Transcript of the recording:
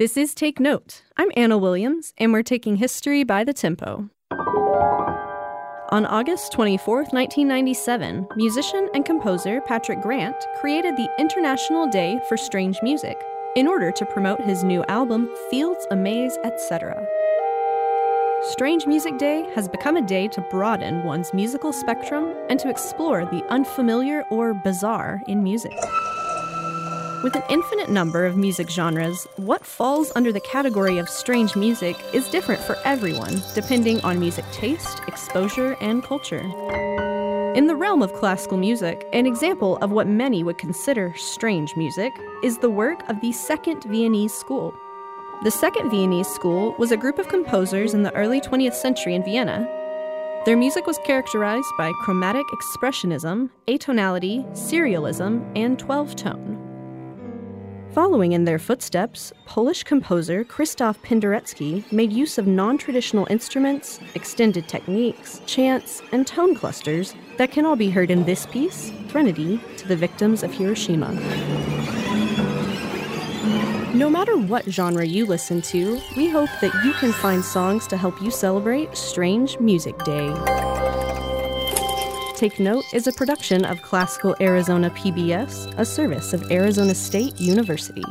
This is Take Note. I'm Anna Williams, and we're taking history by the tempo. On August 24, 1997, musician and composer Patrick Grant created the International Day for Strange Music in order to promote his new album, Fields, a Maze, etc. Strange Music Day has become a day to broaden one's musical spectrum and to explore the unfamiliar or bizarre in music. With an infinite number of music genres, what falls under the category of strange music is different for everyone, depending on music taste, exposure, and culture. In the realm of classical music, an example of what many would consider strange music is the work of the Second Viennese School. The Second Viennese School was a group of composers in the early 20th century in Vienna. Their music was characterized by chromatic expressionism, atonality, serialism, and 12 tone. Following in their footsteps, Polish composer Krzysztof Penderecki made use of non traditional instruments, extended techniques, chants, and tone clusters that can all be heard in this piece, Threnody to the Victims of Hiroshima. No matter what genre you listen to, we hope that you can find songs to help you celebrate Strange Music Day. Take Note is a production of Classical Arizona PBS, a service of Arizona State University.